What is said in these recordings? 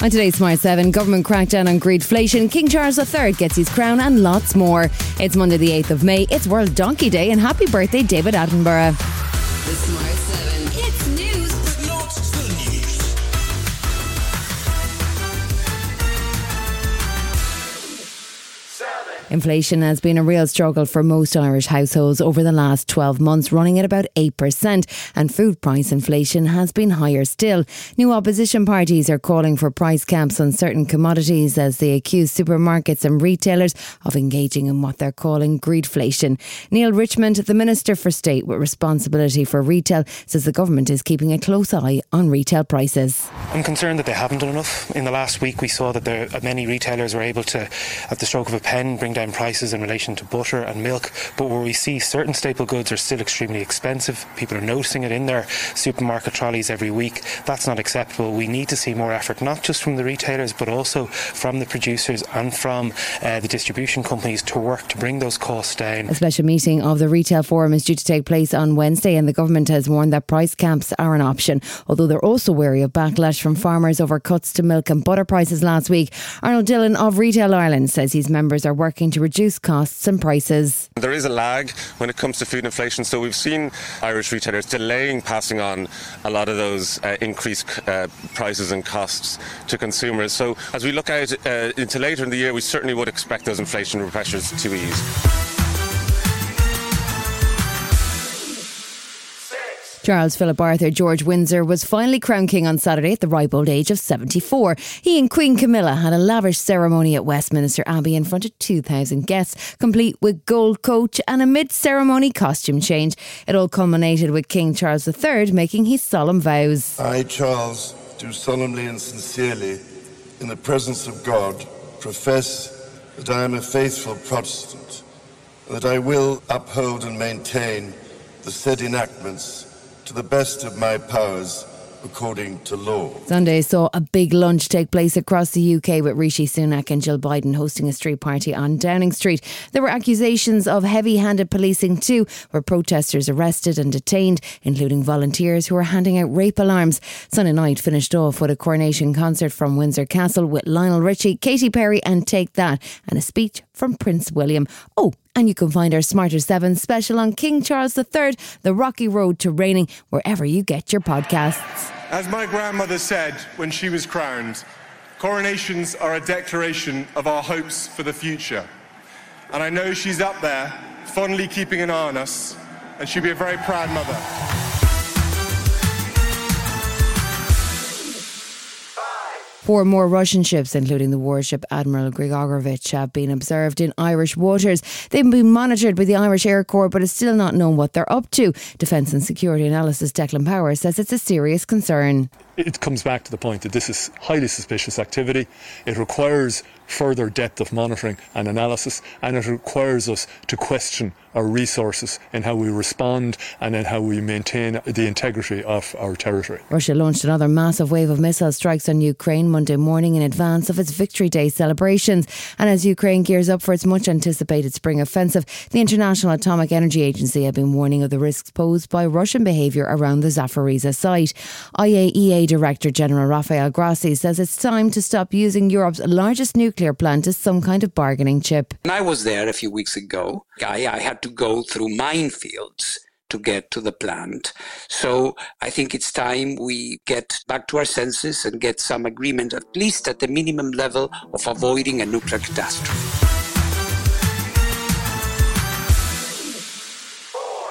On today's Smart 7, government crackdown on greedflation, King Charles III gets his crown, and lots more. It's Monday, the 8th of May. It's World Donkey Day, and happy birthday, David Attenborough. Inflation has been a real struggle for most Irish households over the last 12 months, running at about 8%, and food price inflation has been higher still. New opposition parties are calling for price caps on certain commodities as they accuse supermarkets and retailers of engaging in what they're calling greedflation. Neale Richmond, the Minister for State with responsibility for retail, says the government is keeping a close eye on retail prices. I'm concerned that they haven't done enough. In the last week, we saw that there, many retailers were able to, at the stroke of a pen, bring down prices in relation to butter and milk. But where we see certain staple goods are still extremely expensive, people are noticing it in their supermarket trolleys every week. That's not acceptable. We need to see more effort, not just from the retailers, but also from the producers and from uh, the distribution companies to work to bring those costs down. A special meeting of the Retail Forum is due to take place on Wednesday, and the government has warned that price caps are an option, although they're also wary of backlash from farmers over cuts to milk and butter prices last week. Arnold Dillon of Retail Ireland says his members are working to reduce costs and prices. There is a lag when it comes to food inflation, so we've seen Irish retailers delaying passing on a lot of those uh, increased uh, prices and costs to consumers. So as we look out uh, into later in the year, we certainly would expect those inflationary pressures to ease. Charles Philip Arthur George Windsor was finally crowned king on Saturday at the ripe old age of 74. He and Queen Camilla had a lavish ceremony at Westminster Abbey in front of 2,000 guests, complete with gold coach and a mid ceremony costume change. It all culminated with King Charles III making his solemn vows. I, Charles, do solemnly and sincerely, in the presence of God, profess that I am a faithful Protestant, that I will uphold and maintain the said enactments to the best of my powers according to law. Sunday saw a big lunch take place across the UK with Rishi Sunak and Jill Biden hosting a street party on Downing Street. There were accusations of heavy handed policing too, where protesters arrested and detained, including volunteers who were handing out rape alarms. Sunday night finished off with a coronation concert from Windsor Castle with Lionel Richie, Katy Perry, and Take That, and a speech from Prince William. Oh, and you can find our Smarter 7 special on King Charles III, The Rocky Road to Reigning, wherever you get your podcasts. As my grandmother said when she was crowned, coronations are a declaration of our hopes for the future. And I know she's up there, fondly keeping an eye on us, and she'll be a very proud mother. Four more Russian ships, including the warship Admiral Grigorovich, have been observed in Irish waters. They've been monitored by the Irish Air Corps, but it's still not known what they're up to. Defence and Security Analysis Declan Power says it's a serious concern. It comes back to the point that this is highly suspicious activity. It requires further depth of monitoring and analysis, and it requires us to question our resources in how we respond and in how we maintain the integrity of our territory. Russia launched another massive wave of missile strikes on Ukraine Monday morning in advance of its Victory Day celebrations. And as Ukraine gears up for its much anticipated spring offensive, the International Atomic Energy Agency have been warning of the risks posed by Russian behaviour around the Zaporizhia site. IAEA Director General Rafael Grossi says it's time to stop using Europe's largest nuclear plant as some kind of bargaining chip. When I was there a few weeks ago, I, I had to go through minefields to get to the plant. So I think it's time we get back to our senses and get some agreement, at least at the minimum level, of avoiding a nuclear catastrophe.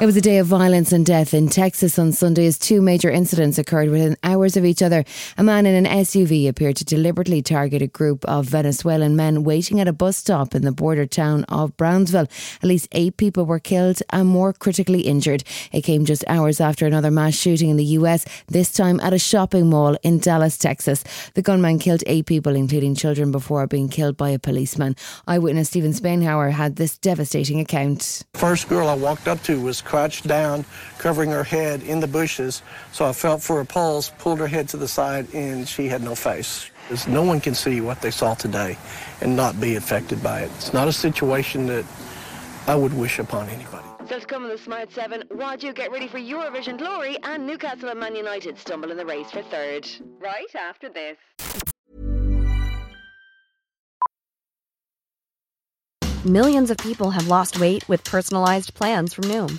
It was a day of violence and death in Texas on Sunday as two major incidents occurred within hours of each other. A man in an SUV appeared to deliberately target a group of Venezuelan men waiting at a bus stop in the border town of Brownsville. At least eight people were killed and more critically injured. It came just hours after another mass shooting in the US, this time at a shopping mall in Dallas, Texas. The gunman killed eight people, including children, before being killed by a policeman. Eyewitness Steven Spainhouer had this devastating account. First girl I walked up to was crouched down, covering her head in the bushes. So I felt for her pulse, pulled her head to the side, and she had no face. Because no one can see what they saw today and not be affected by it. It's not a situation that I would wish upon anybody. So it's come on the Smart 7, Roger, get ready for Eurovision glory and Newcastle and Man United stumble in the race for third. Right after this. Millions of people have lost weight with personalized plans from Noom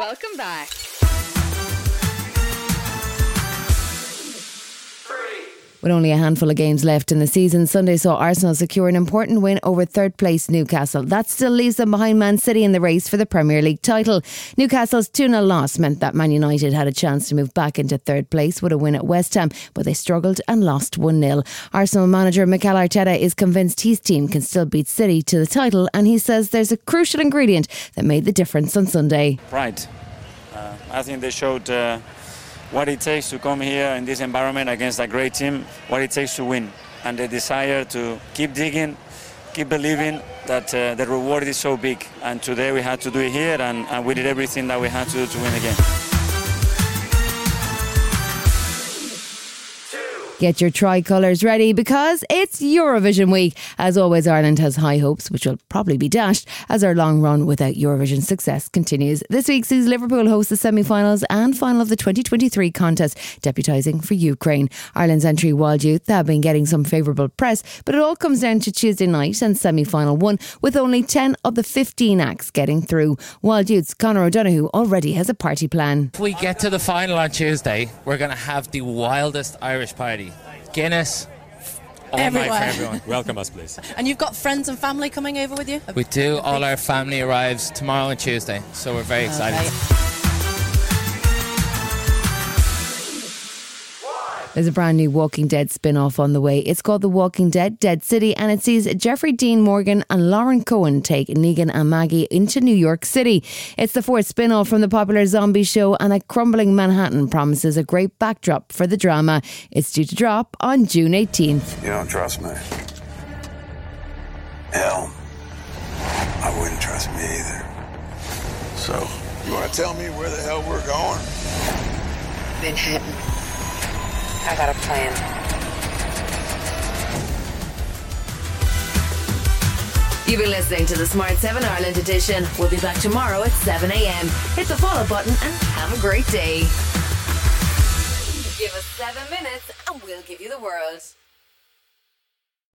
Welcome back. With only a handful of games left in the season, Sunday saw Arsenal secure an important win over third place Newcastle. That still leaves them behind Man City in the race for the Premier League title. Newcastle's 2 0 loss meant that Man United had a chance to move back into third place with a win at West Ham, but they struggled and lost 1 0. Arsenal manager Mikel Arteta is convinced his team can still beat City to the title, and he says there's a crucial ingredient that made the difference on Sunday. pride. Uh, I think they showed uh, what it takes to come here in this environment against a great team, what it takes to win, and the desire to keep digging, keep believing that uh, the reward is so big. And today we had to do it here, and, and we did everything that we had to do to win again. Get your tricolours ready because it's Eurovision week. As always, Ireland has high hopes, which will probably be dashed as our long run without Eurovision success continues. This week sees Liverpool host the semi finals and final of the 2023 contest, deputising for Ukraine. Ireland's entry, Wild Youth, have been getting some favourable press, but it all comes down to Tuesday night and semi final one, with only 10 of the 15 acts getting through. Wild Youth's Conor O'Donohoe already has a party plan. If we get to the final on Tuesday, we're going to have the wildest Irish party. Guinness, all night for everyone. Welcome us, please. And you've got friends and family coming over with you? We do. All our family arrives tomorrow and Tuesday, so we're very excited. There's a brand new Walking Dead spin off on the way. It's called The Walking Dead Dead City and it sees Jeffrey Dean Morgan and Lauren Cohen take Negan and Maggie into New York City. It's the fourth spin off from the popular zombie show and a crumbling Manhattan promises a great backdrop for the drama. It's due to drop on June 18th. You don't trust me. Hell, I wouldn't trust me either. So, you want to tell me where the hell we're going? Manhattan. I got a plan. You've been listening to the Smart 7 Ireland edition. We'll be back tomorrow at 7 a.m. Hit the follow button and have a great day. Give us seven minutes and we'll give you the world.